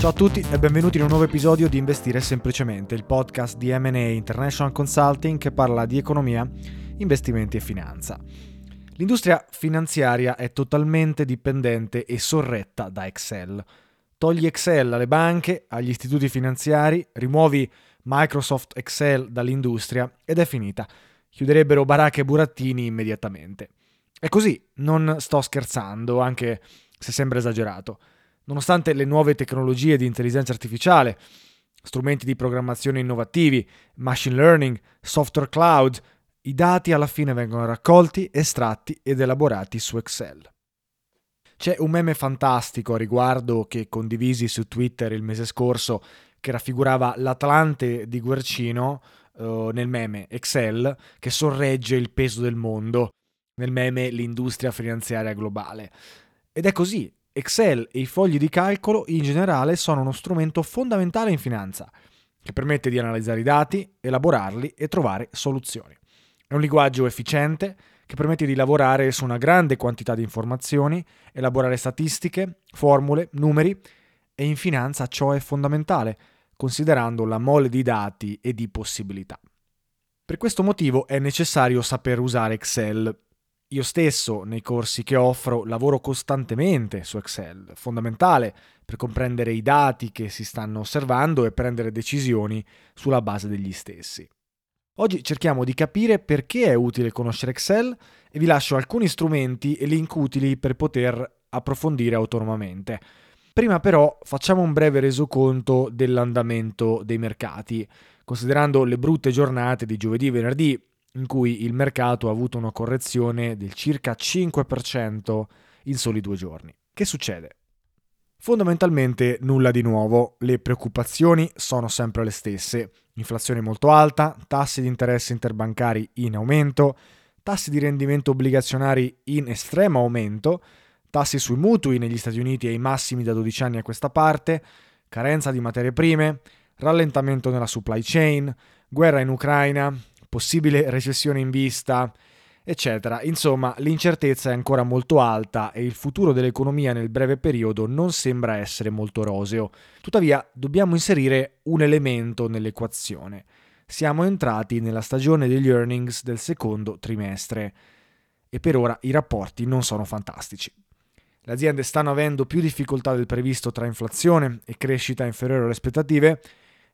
Ciao a tutti e benvenuti in un nuovo episodio di Investire Semplicemente, il podcast di M&A International Consulting che parla di economia, investimenti e finanza. L'industria finanziaria è totalmente dipendente e sorretta da Excel. Togli Excel alle banche, agli istituti finanziari, rimuovi Microsoft Excel dall'industria ed è finita. Chiuderebbero baracche e burattini immediatamente. È così, non sto scherzando, anche se sembra esagerato. Nonostante le nuove tecnologie di intelligenza artificiale, strumenti di programmazione innovativi, machine learning, software cloud, i dati alla fine vengono raccolti, estratti ed elaborati su Excel. C'è un meme fantastico a riguardo che condivisi su Twitter il mese scorso che raffigurava l'Atlante di Guercino uh, nel meme Excel che sorregge il peso del mondo, nel meme l'industria finanziaria globale. Ed è così, Excel e i fogli di calcolo in generale sono uno strumento fondamentale in finanza, che permette di analizzare i dati, elaborarli e trovare soluzioni. È un linguaggio efficiente che permette di lavorare su una grande quantità di informazioni, elaborare statistiche, formule, numeri e in finanza ciò è fondamentale, considerando la mole di dati e di possibilità. Per questo motivo è necessario saper usare Excel io stesso, nei corsi che offro, lavoro costantemente su Excel, fondamentale per comprendere i dati che si stanno osservando e prendere decisioni sulla base degli stessi. Oggi cerchiamo di capire perché è utile conoscere Excel e vi lascio alcuni strumenti e link utili per poter approfondire autonomamente. Prima però facciamo un breve resoconto dell'andamento dei mercati, considerando le brutte giornate di giovedì e venerdì in cui il mercato ha avuto una correzione del circa 5% in soli due giorni. Che succede? Fondamentalmente nulla di nuovo, le preoccupazioni sono sempre le stesse, inflazione molto alta, tassi di interesse interbancari in aumento, tassi di rendimento obbligazionari in estremo aumento, tassi sui mutui negli Stati Uniti ai massimi da 12 anni a questa parte, carenza di materie prime, rallentamento nella supply chain, guerra in Ucraina, possibile recessione in vista, eccetera. Insomma, l'incertezza è ancora molto alta e il futuro dell'economia nel breve periodo non sembra essere molto roseo. Tuttavia, dobbiamo inserire un elemento nell'equazione. Siamo entrati nella stagione degli earnings del secondo trimestre e per ora i rapporti non sono fantastici. Le aziende stanno avendo più difficoltà del previsto tra inflazione e crescita inferiore alle aspettative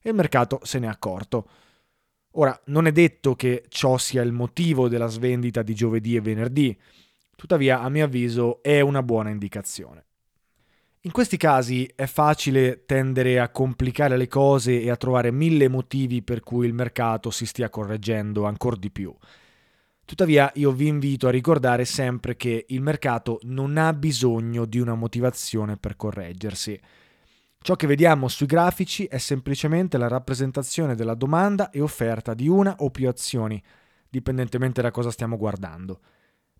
e il mercato se ne è accorto. Ora, non è detto che ciò sia il motivo della svendita di giovedì e venerdì, tuttavia a mio avviso è una buona indicazione. In questi casi è facile tendere a complicare le cose e a trovare mille motivi per cui il mercato si stia correggendo ancora di più. Tuttavia io vi invito a ricordare sempre che il mercato non ha bisogno di una motivazione per correggersi. Ciò che vediamo sui grafici è semplicemente la rappresentazione della domanda e offerta di una o più azioni, dipendentemente da cosa stiamo guardando.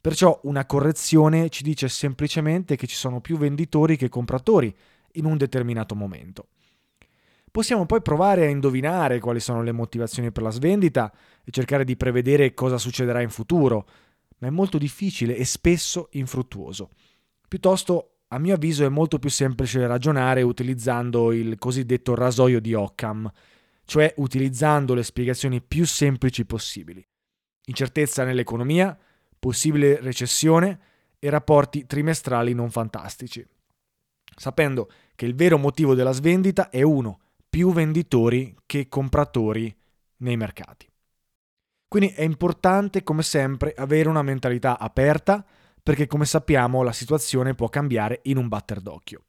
Perciò una correzione ci dice semplicemente che ci sono più venditori che compratori in un determinato momento. Possiamo poi provare a indovinare quali sono le motivazioni per la svendita e cercare di prevedere cosa succederà in futuro, ma è molto difficile e spesso infruttuoso. Piuttosto, a mio avviso, è molto più semplice ragionare utilizzando il cosiddetto rasoio di Occam, cioè utilizzando le spiegazioni più semplici possibili. Incertezza nell'economia, possibile recessione e rapporti trimestrali non fantastici. Sapendo che il vero motivo della svendita è uno, più venditori che compratori nei mercati. Quindi è importante, come sempre, avere una mentalità aperta perché, come sappiamo, la situazione può cambiare in un batter d'occhio.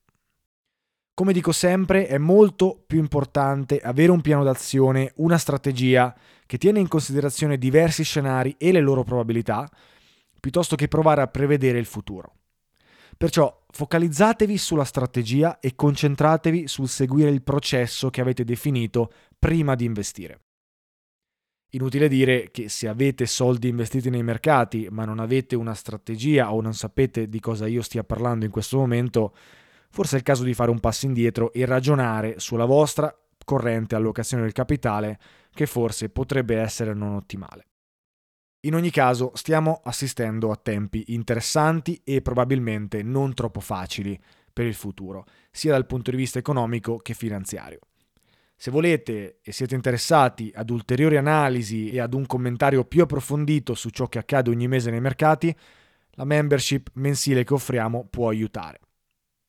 Come dico sempre, è molto più importante avere un piano d'azione, una strategia che tiene in considerazione diversi scenari e le loro probabilità, piuttosto che provare a prevedere il futuro. Perciò focalizzatevi sulla strategia e concentratevi sul seguire il processo che avete definito prima di investire. Inutile dire che se avete soldi investiti nei mercati ma non avete una strategia o non sapete di cosa io stia parlando in questo momento, forse è il caso di fare un passo indietro e ragionare sulla vostra corrente allocazione del capitale che forse potrebbe essere non ottimale. In ogni caso, stiamo assistendo a tempi interessanti e probabilmente non troppo facili per il futuro, sia dal punto di vista economico che finanziario. Se volete e siete interessati ad ulteriori analisi e ad un commentario più approfondito su ciò che accade ogni mese nei mercati, la membership mensile che offriamo può aiutare.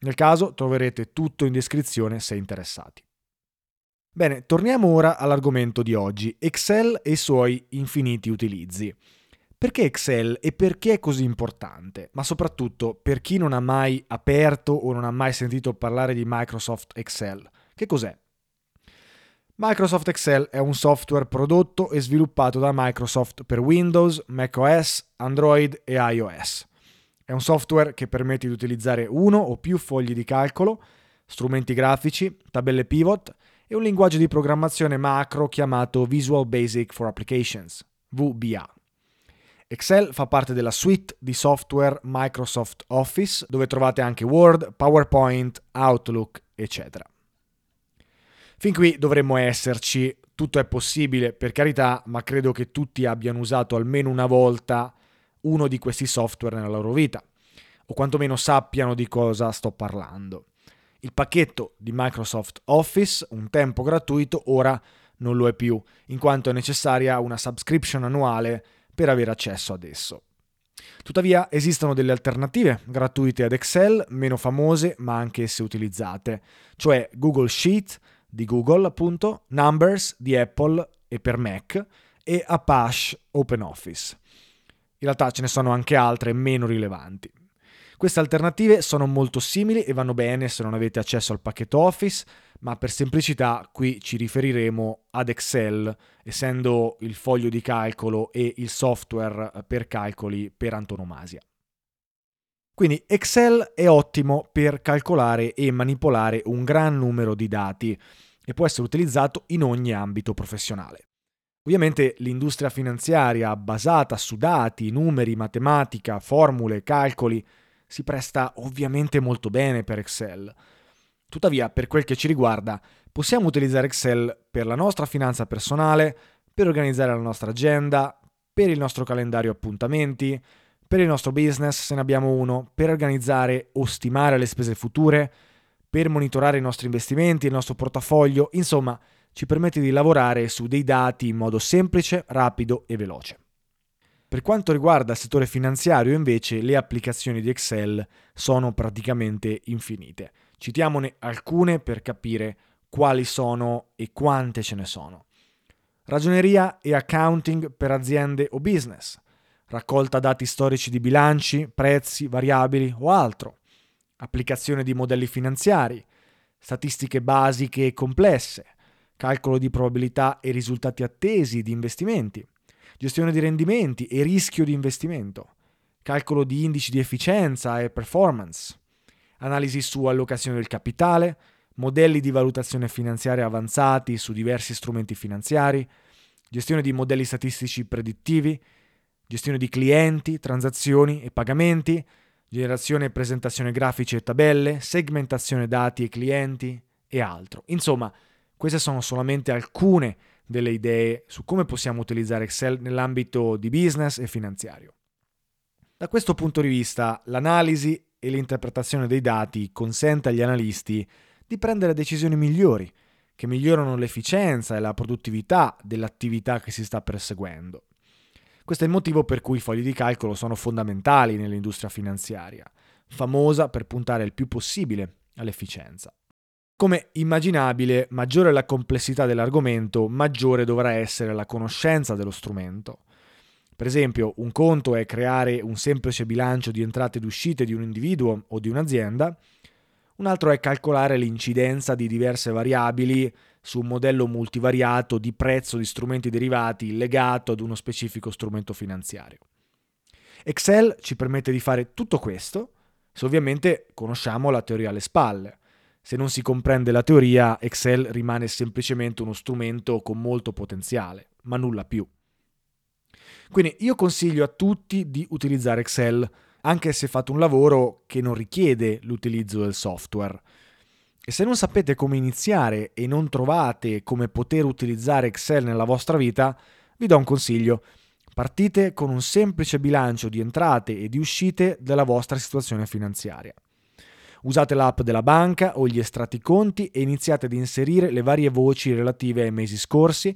Nel caso troverete tutto in descrizione se interessati. Bene, torniamo ora all'argomento di oggi, Excel e i suoi infiniti utilizzi. Perché Excel e perché è così importante? Ma soprattutto per chi non ha mai aperto o non ha mai sentito parlare di Microsoft Excel. Che cos'è? Microsoft Excel è un software prodotto e sviluppato da Microsoft per Windows, macOS, Android e iOS. È un software che permette di utilizzare uno o più fogli di calcolo, strumenti grafici, tabelle pivot e un linguaggio di programmazione macro chiamato Visual Basic for Applications, VBA. Excel fa parte della suite di software Microsoft Office, dove trovate anche Word, PowerPoint, Outlook, eccetera. Fin qui dovremmo esserci, tutto è possibile per carità, ma credo che tutti abbiano usato almeno una volta uno di questi software nella loro vita, o quantomeno sappiano di cosa sto parlando. Il pacchetto di Microsoft Office, un tempo gratuito, ora non lo è più, in quanto è necessaria una subscription annuale per avere accesso ad esso. Tuttavia esistono delle alternative gratuite ad Excel, meno famose ma anche esse utilizzate, cioè Google Sheet di Google, appunto, Numbers di Apple e per Mac e Apache OpenOffice. In realtà ce ne sono anche altre meno rilevanti. Queste alternative sono molto simili e vanno bene se non avete accesso al pacchetto Office, ma per semplicità qui ci riferiremo ad Excel, essendo il foglio di calcolo e il software per calcoli per antonomasia. Quindi Excel è ottimo per calcolare e manipolare un gran numero di dati e può essere utilizzato in ogni ambito professionale. Ovviamente l'industria finanziaria basata su dati, numeri, matematica, formule, calcoli si presta ovviamente molto bene per Excel. Tuttavia, per quel che ci riguarda, possiamo utilizzare Excel per la nostra finanza personale, per organizzare la nostra agenda, per il nostro calendario appuntamenti, per il nostro business se ne abbiamo uno, per organizzare o stimare le spese future, per monitorare i nostri investimenti, il nostro portafoglio, insomma, ci permette di lavorare su dei dati in modo semplice, rapido e veloce. Per quanto riguarda il settore finanziario, invece, le applicazioni di Excel sono praticamente infinite. Citiamone alcune per capire quali sono e quante ce ne sono. Ragioneria e accounting per aziende o business, raccolta dati storici di bilanci, prezzi, variabili o altro, applicazione di modelli finanziari, statistiche basiche e complesse, calcolo di probabilità e risultati attesi di investimenti, gestione di rendimenti e rischio di investimento, calcolo di indici di efficienza e performance, analisi su allocazione del capitale, modelli di valutazione finanziaria avanzati su diversi strumenti finanziari, gestione di modelli statistici predittivi, gestione di clienti, transazioni e pagamenti, generazione e presentazione grafici e tabelle, segmentazione dati e clienti e altro. Insomma, queste sono solamente alcune delle idee su come possiamo utilizzare Excel nell'ambito di business e finanziario. Da questo punto di vista, l'analisi e l'interpretazione dei dati consente agli analisti di prendere decisioni migliori, che migliorano l'efficienza e la produttività dell'attività che si sta perseguendo. Questo è il motivo per cui i fogli di calcolo sono fondamentali nell'industria finanziaria, famosa per puntare il più possibile all'efficienza. Come immaginabile, maggiore è la complessità dell'argomento, maggiore dovrà essere la conoscenza dello strumento. Per esempio, un conto è creare un semplice bilancio di entrate ed uscite di un individuo o di un'azienda, un altro è calcolare l'incidenza di diverse variabili su un modello multivariato di prezzo di strumenti derivati legato ad uno specifico strumento finanziario. Excel ci permette di fare tutto questo se ovviamente conosciamo la teoria alle spalle. Se non si comprende la teoria, Excel rimane semplicemente uno strumento con molto potenziale, ma nulla più. Quindi io consiglio a tutti di utilizzare Excel, anche se fate un lavoro che non richiede l'utilizzo del software. E se non sapete come iniziare e non trovate come poter utilizzare Excel nella vostra vita, vi do un consiglio. Partite con un semplice bilancio di entrate e di uscite della vostra situazione finanziaria. Usate l'app della banca o gli estratti conti e iniziate ad inserire le varie voci relative ai mesi scorsi.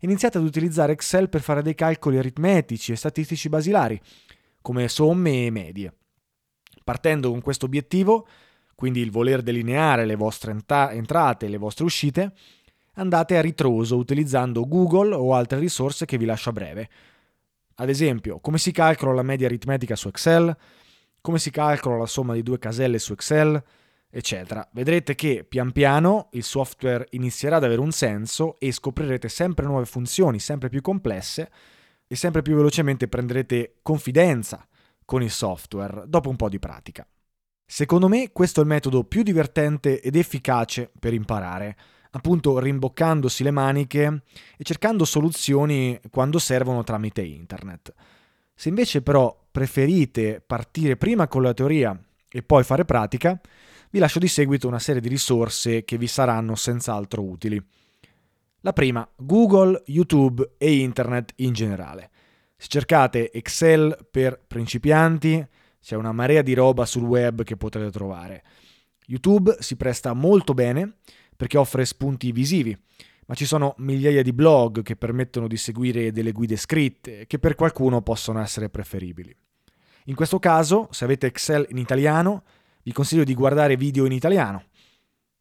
Iniziate ad utilizzare Excel per fare dei calcoli aritmetici e statistici basilari, come somme e medie. Partendo con questo obiettivo, quindi il voler delineare le vostre entrate e le vostre uscite, andate a ritroso utilizzando Google o altre risorse che vi lascio a breve. Ad esempio, come si calcola la media aritmetica su Excel, come si calcola la somma di due caselle su Excel, eccetera. Vedrete che pian piano il software inizierà ad avere un senso e scoprirete sempre nuove funzioni, sempre più complesse e sempre più velocemente prenderete confidenza con il software dopo un po' di pratica. Secondo me questo è il metodo più divertente ed efficace per imparare, appunto rimboccandosi le maniche e cercando soluzioni quando servono tramite internet. Se invece però preferite partire prima con la teoria e poi fare pratica, vi lascio di seguito una serie di risorse che vi saranno senz'altro utili. La prima, Google, YouTube e Internet in generale. Se cercate Excel per principianti, c'è una marea di roba sul web che potrete trovare. YouTube si presta molto bene perché offre spunti visivi, ma ci sono migliaia di blog che permettono di seguire delle guide scritte che per qualcuno possono essere preferibili. In questo caso, se avete Excel in italiano, vi consiglio di guardare video in italiano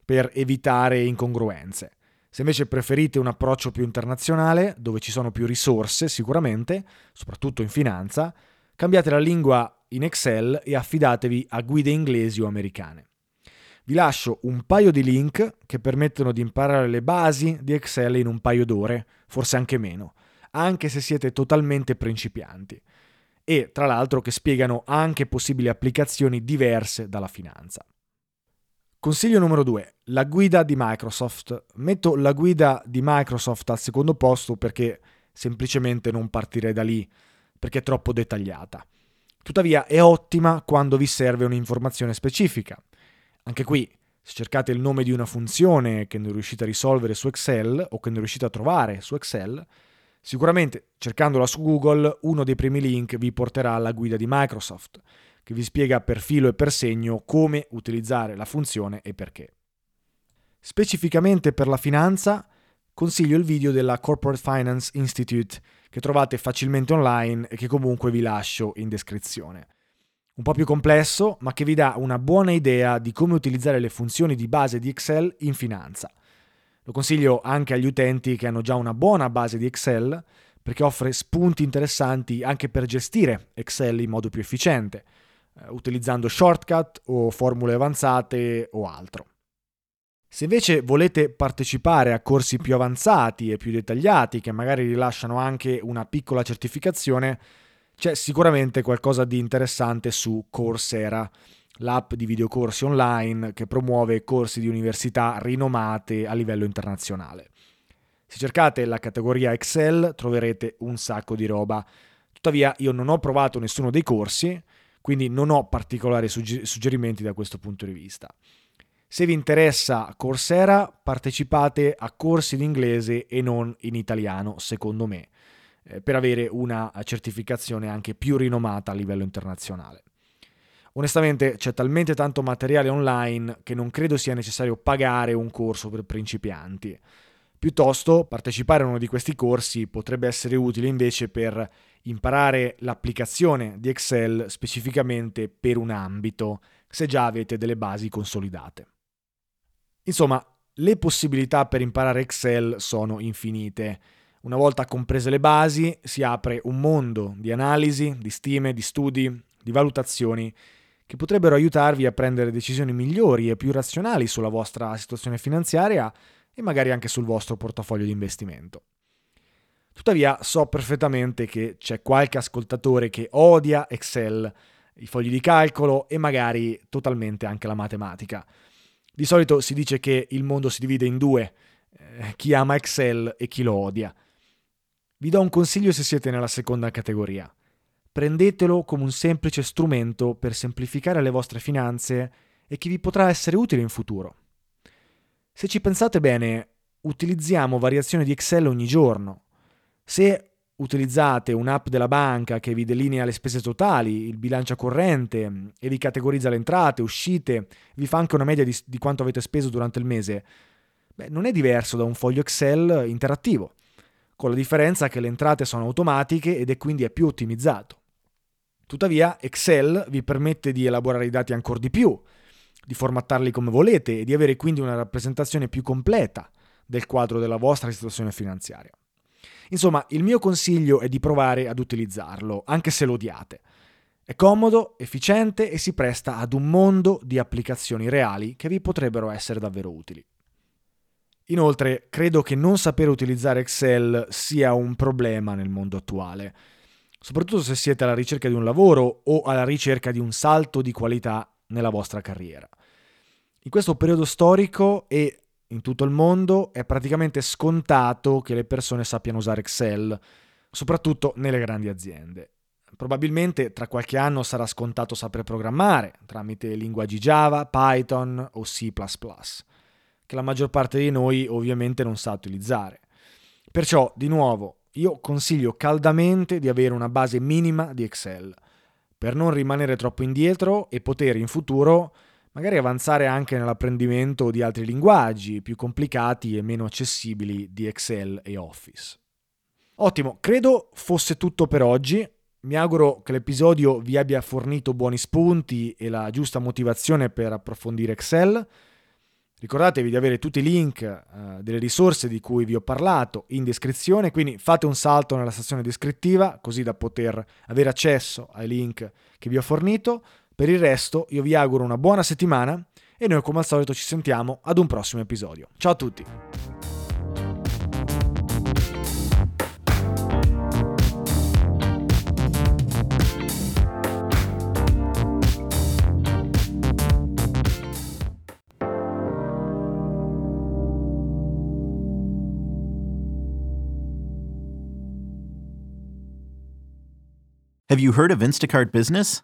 per evitare incongruenze. Se invece preferite un approccio più internazionale, dove ci sono più risorse sicuramente, soprattutto in finanza, cambiate la lingua in Excel e affidatevi a guide inglesi o americane. Vi lascio un paio di link che permettono di imparare le basi di Excel in un paio d'ore, forse anche meno, anche se siete totalmente principianti. E tra l'altro che spiegano anche possibili applicazioni diverse dalla finanza. Consiglio numero 2, la guida di Microsoft. Metto la guida di Microsoft al secondo posto perché semplicemente non partirei da lì, perché è troppo dettagliata. Tuttavia è ottima quando vi serve un'informazione specifica. Anche qui, se cercate il nome di una funzione che non riuscite a risolvere su Excel o che non riuscite a trovare su Excel, sicuramente cercandola su Google uno dei primi link vi porterà alla guida di Microsoft, che vi spiega per filo e per segno come utilizzare la funzione e perché. Specificamente per la finanza, consiglio il video della Corporate Finance Institute che trovate facilmente online e che comunque vi lascio in descrizione. Un po' più complesso, ma che vi dà una buona idea di come utilizzare le funzioni di base di Excel in finanza. Lo consiglio anche agli utenti che hanno già una buona base di Excel, perché offre spunti interessanti anche per gestire Excel in modo più efficiente, eh, utilizzando shortcut o formule avanzate o altro. Se invece volete partecipare a corsi più avanzati e più dettagliati, che magari rilasciano anche una piccola certificazione, c'è sicuramente qualcosa di interessante su Coursera, l'app di videocorsi online che promuove corsi di università rinomate a livello internazionale. Se cercate la categoria Excel troverete un sacco di roba. Tuttavia io non ho provato nessuno dei corsi, quindi non ho particolari suggerimenti da questo punto di vista. Se vi interessa Coursera, partecipate a corsi in inglese e non in italiano, secondo me, eh, per avere una certificazione anche più rinomata a livello internazionale. Onestamente c'è talmente tanto materiale online che non credo sia necessario pagare un corso per principianti. Piuttosto, partecipare a uno di questi corsi potrebbe essere utile invece per imparare l'applicazione di Excel specificamente per un ambito, se già avete delle basi consolidate. Insomma, le possibilità per imparare Excel sono infinite. Una volta comprese le basi, si apre un mondo di analisi, di stime, di studi, di valutazioni che potrebbero aiutarvi a prendere decisioni migliori e più razionali sulla vostra situazione finanziaria e magari anche sul vostro portafoglio di investimento. Tuttavia so perfettamente che c'è qualche ascoltatore che odia Excel, i fogli di calcolo e magari totalmente anche la matematica. Di solito si dice che il mondo si divide in due, eh, chi ama Excel e chi lo odia. Vi do un consiglio se siete nella seconda categoria. Prendetelo come un semplice strumento per semplificare le vostre finanze e che vi potrà essere utile in futuro. Se ci pensate bene, utilizziamo variazioni di Excel ogni giorno. Se utilizzate un'app della banca che vi delinea le spese totali, il bilancio corrente e vi categorizza le entrate, uscite, vi fa anche una media di, di quanto avete speso durante il mese, beh, non è diverso da un foglio Excel interattivo, con la differenza che le entrate sono automatiche ed è quindi è più ottimizzato. Tuttavia, Excel vi permette di elaborare i dati ancora di più, di formattarli come volete e di avere quindi una rappresentazione più completa del quadro della vostra situazione finanziaria. Insomma, il mio consiglio è di provare ad utilizzarlo, anche se lo odiate. È comodo, efficiente e si presta ad un mondo di applicazioni reali che vi potrebbero essere davvero utili. Inoltre, credo che non sapere utilizzare Excel sia un problema nel mondo attuale, soprattutto se siete alla ricerca di un lavoro o alla ricerca di un salto di qualità nella vostra carriera. In questo periodo storico e in tutto il mondo è praticamente scontato che le persone sappiano usare Excel, soprattutto nelle grandi aziende. Probabilmente tra qualche anno sarà scontato sapere programmare tramite linguaggi Java, Python o C ⁇ che la maggior parte di noi ovviamente non sa utilizzare. Perciò, di nuovo, io consiglio caldamente di avere una base minima di Excel, per non rimanere troppo indietro e poter in futuro magari avanzare anche nell'apprendimento di altri linguaggi più complicati e meno accessibili di Excel e Office. Ottimo, credo fosse tutto per oggi. Mi auguro che l'episodio vi abbia fornito buoni spunti e la giusta motivazione per approfondire Excel. Ricordatevi di avere tutti i link uh, delle risorse di cui vi ho parlato in descrizione, quindi fate un salto nella sezione descrittiva così da poter avere accesso ai link che vi ho fornito. Per il resto io vi auguro una buona settimana e noi come al solito ci sentiamo ad un prossimo episodio. Ciao a tutti! Have you heard of Instacart Business?